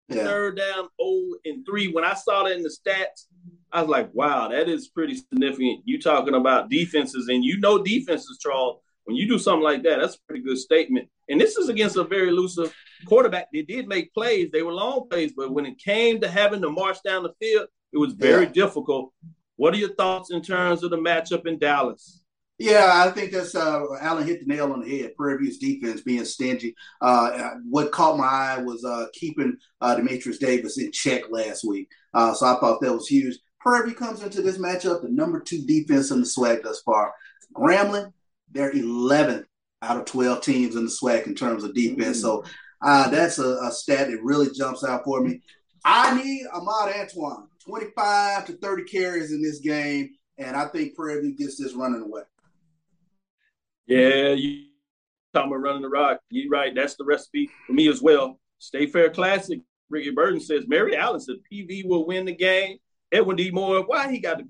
Yeah. third down, 0 and 3. When I saw that in the stats, I was like, wow, that is pretty significant. You talking about defenses, and you know defenses, Charles. When you do something like that, that's a pretty good statement. And this is against a very elusive quarterback. They did make plays, they were long plays, but when it came to having to march down the field, it was very Yeah. difficult. What are your thoughts in terms of the matchup in Dallas? Yeah, I think that's uh, Allen hit the nail on the head. Prairie View's defense being stingy. Uh, what caught my eye was uh, keeping uh, Demetrius Davis in check last week. Uh, so I thought that was huge. Prairie View comes into this matchup the number two defense in the SWAC thus far. Grambling, they're 11th out of 12 teams in the SWAC in terms of defense. So uh, that's a, a stat that really jumps out for me. I need Ahmad Antoine, 25 to 30 carries in this game, and I think Prairie View gets this running away. Yeah, you talking about running the rock. You're right. That's the recipe for me as well. State Fair Classic. Ricky Burton says Mary Allen said PV will win the game. Edwin D. Moore, why he got to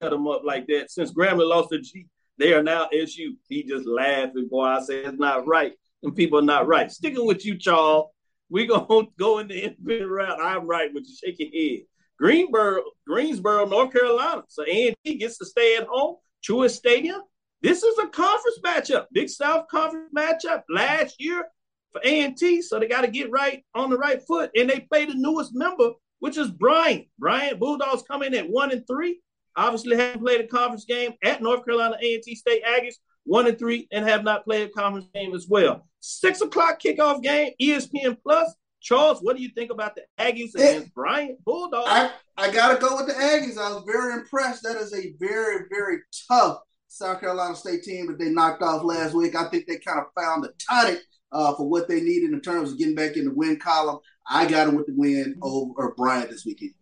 cut him up like that? Since Grambling lost to G, they are now SU. He just laughing, boy. I say it's not right. And people are not right. Sticking with you, Charles. we going [LAUGHS] to go in the independent round. I'm right with you. Shake your head. Greensboro, Greensboro, North Carolina. So A&T gets to stay at home. Truist Stadium. This is a conference matchup, Big South Conference matchup last year for A&T. So they got to get right on the right foot, and they play the newest member, which is Bryant. Bryant Bulldogs come in at one and three. Obviously, haven't played a conference game at North Carolina A&T State Aggies, one and three, and have not played a conference game as well. Six o'clock kickoff game, ESPN Plus. Charles, what do you think about the Aggies against Bryant Bulldogs? I, I got to go with the Aggies. I was very impressed. That is a very, very tough South Carolina State team that they knocked off last week. I think they kind of found the tonic uh, for what they needed in terms of getting back in the win column. I got them with the win over Bryant this weekend.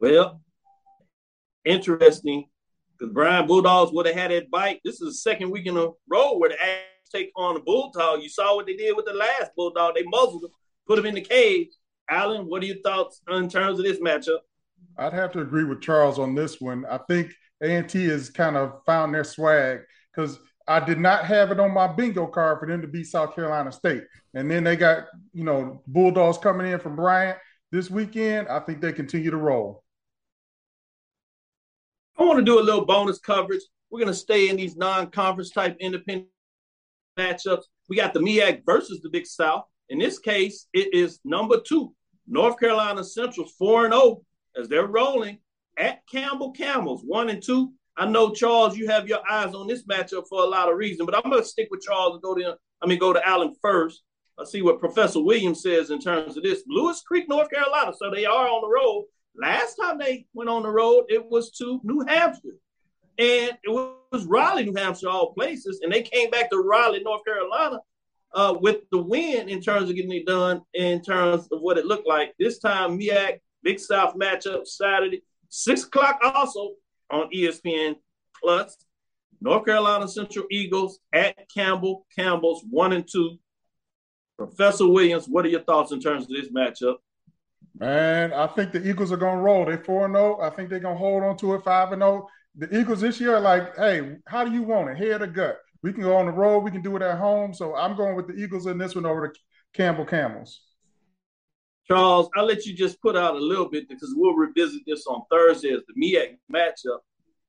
Well, interesting because Bryant Bulldogs would have had that bite. This is the second week in a row where the Aggies take on the Bulldog. You saw what they did with the last Bulldog. They muzzled him, put him in the cage. Alan, what are your thoughts in terms of this matchup? I'd have to agree with Charles on this one. I think A&T has kind of found their swag because I did not have it on my bingo card for them to beat South Carolina State. And then they got, you know, Bulldogs coming in from Bryant this weekend. I think they continue to roll. I want to do a little bonus coverage. We're going to stay in these non-conference type independent matchups. We got the MEAC versus the Big South. In this case, it is number two, North Carolina Central, 4 and 0, as they're rolling at Campbell Camels, 1 and 2. I know, Charles, you have your eyes on this matchup for a lot of reasons, but I'm going to stick with Charles and go to, I mean, go to Allen first. Let's see what Professor Williams says in terms of this. Buies Creek, North Carolina. So they are on the road. Last time they went on the road, it was to New Hampshire. And it was Raleigh, New Hampshire, all places. And they came back to Raleigh, North Carolina uh, with the win in terms of getting it done in terms of what it looked like. This time, MEAC, Big South matchup Saturday, 6 o'clock also on ESPN Plus. North Carolina Central Eagles at Campbell. Campbell's 1 and 2. Professor Williams, what are your thoughts in terms of this matchup? Man, I think the Eagles are going to roll. They're 4 0. I think they're going to hold on to it 5 0. The Eagles this year are like, hey, how do you want it? Head or gut? We can go on the road. We can do it at home. So I'm going with the Eagles in this one over the Campbell Camels. Charles, I'll let you just put out a little bit because we'll revisit this on Thursday as the MEAC matchup.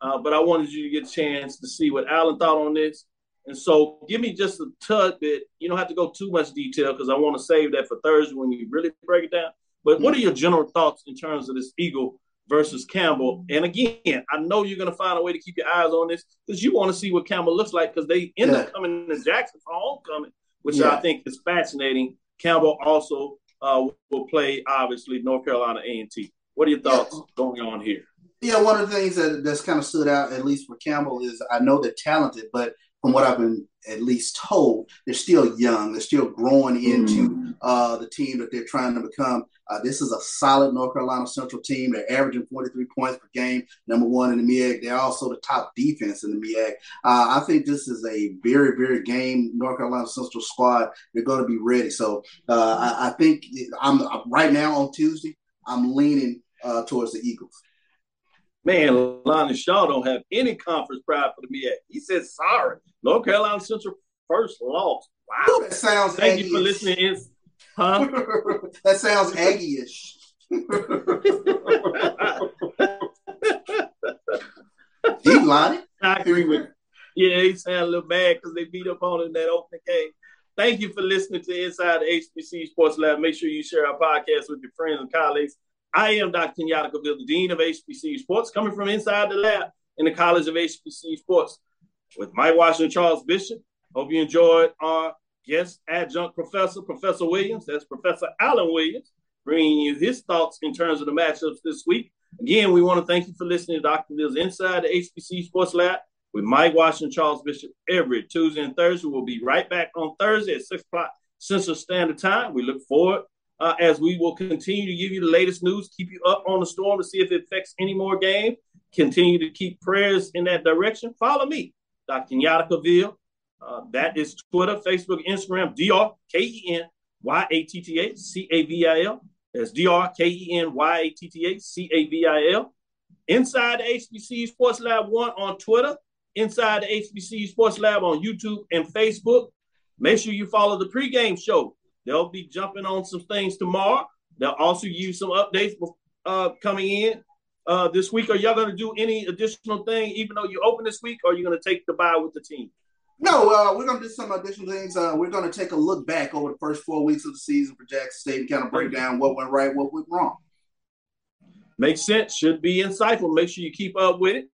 Uh, but I wanted you to get a chance to see what Alan thought on this And so, give me just a tad bit. You don't have to go too much detail because I want to save that for Thursday when you really break it down. But what are your general thoughts in terms of this Eagle versus Campbell? And again, I know you're going to find a way to keep your eyes on this because you want to see what Campbell looks like because they end Yeah. up coming to Jackson for homecoming, which Yeah. I think is fascinating. Campbell also uh, will play, obviously, North Carolina A&T. What are your thoughts going on here? Yeah, one of the things that that's kind of stood out, at least for Campbell, is I know they're talented, but from what I've been at least told, they're still young. They're still growing into uh, the team that they're trying to become. Uh, this is a solid North Carolina Central team. They're averaging 43 points per game, number one in the MEAC. They're also the top defense in the MEAC. Uh, I think this is a very, very game North Carolina Central squad. They're going to be ready. So uh, I, I think I'm right now on Tuesday. I'm leaning uh, towards the Eagles. Man, Lonnie Shaw don't have any conference pride for the MEAC. He said sorry. North Carolina Central first loss. Wow. That sounds Thank you for listening. Is huh? [LAUGHS] that sounds Aggie-ish. he agree with. Yeah, he sounded a little bad because they beat up on him in that opening game. Thank you for listening to Inside the HBC Sports Lab. Make sure you share our podcast with your friends and colleagues. I am Dr. Kenyatta Cavil, the Dean of HBC Sports, coming from inside the lab in the College of HBC Sports with Mike Washington, Charles Bishop. Hope you enjoyed our guest adjunct professor, Professor Williams. That's Professor Alan Williams, bringing you his thoughts in terms of the matchups this week. Again, we want to thank you for listening to Dr. Bill's Inside the HBC Sports Lab with Mike Washington, Charles Bishop every Tuesday and Thursday. We'll be right back on Thursday at 6 o'clock Central Standard Time. We look forward uh, as we will continue to give you the latest news, keep you up on the storm to see if it affects any more games. Continue to keep prayers in that direction. Follow me, Dr. Kenyatta Cavil. Uh, that is Twitter, Facebook, Instagram, D-R K-E-N Y-A-T-T-A C-A-V-I-L. That's D-R K-E-N Y-A-T-T-A C-A-V-I-L. Inside the HBC Sports Lab 1 on Twitter, Inside the HBC Sports Lab on YouTube and Facebook. Make sure you follow the pregame show. They'll be jumping on some things tomorrow. They'll also use some updates uh, coming in uh, this week. Are y'all going to do any additional thing, even though you open this week, or are you going to take the bye with the team? No, uh, we're going to do some additional things. Uh, we're going to take a look back over the first four weeks of the season for Jackson State and kind of break down what went right, what went wrong. Makes sense. Should be insightful. Make sure you keep up with it.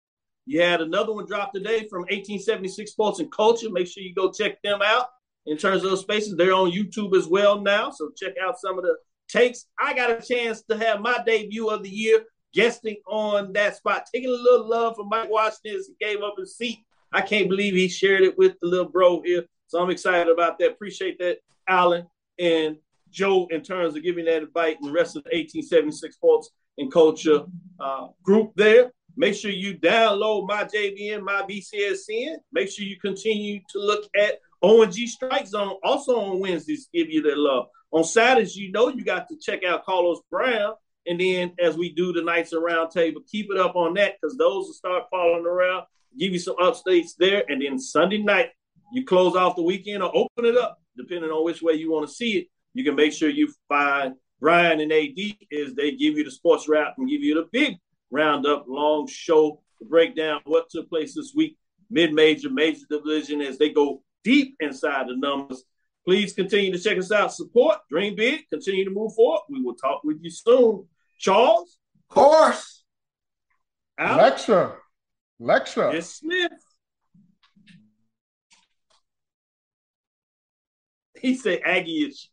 You had another one drop today from 1876 Sports and Culture. Make sure you go check them out. In terms of those spaces, they're on YouTube as well now. So check out some of the takes. I got a chance to have my debut of the year guesting on that spot, taking a little love from Mike Washington as he gave up his seat. I can't believe he shared it with the little bro here. So I'm excited about that. Appreciate that, Alan and Joe, in terms of giving that invite and the rest of the 1876 Sports and Culture uh, group there. Make sure you download my JBN, my BCSN. Make sure you continue to look at ONG Strike Zone also on Wednesdays, give you that love. On Saturdays, you know you got to check out Carlos Brown. And then as we do the nights around table, keep it up on that because those will start following around, give you some updates there. And then Sunday night, you close off the weekend or open it up, depending on which way you want to see it. You can make sure you find Brian and AD as they give you the sports wrap and give you the big roundup, long show to break down what took place this week, mid-major, major division as they go deep inside the numbers. Please continue to check us out. Support, dream big, continue to move forward. We will talk with you soon. Charles? Of course. Al? Lecture. Lecture. Yes, Smith. He said Aggie-ish.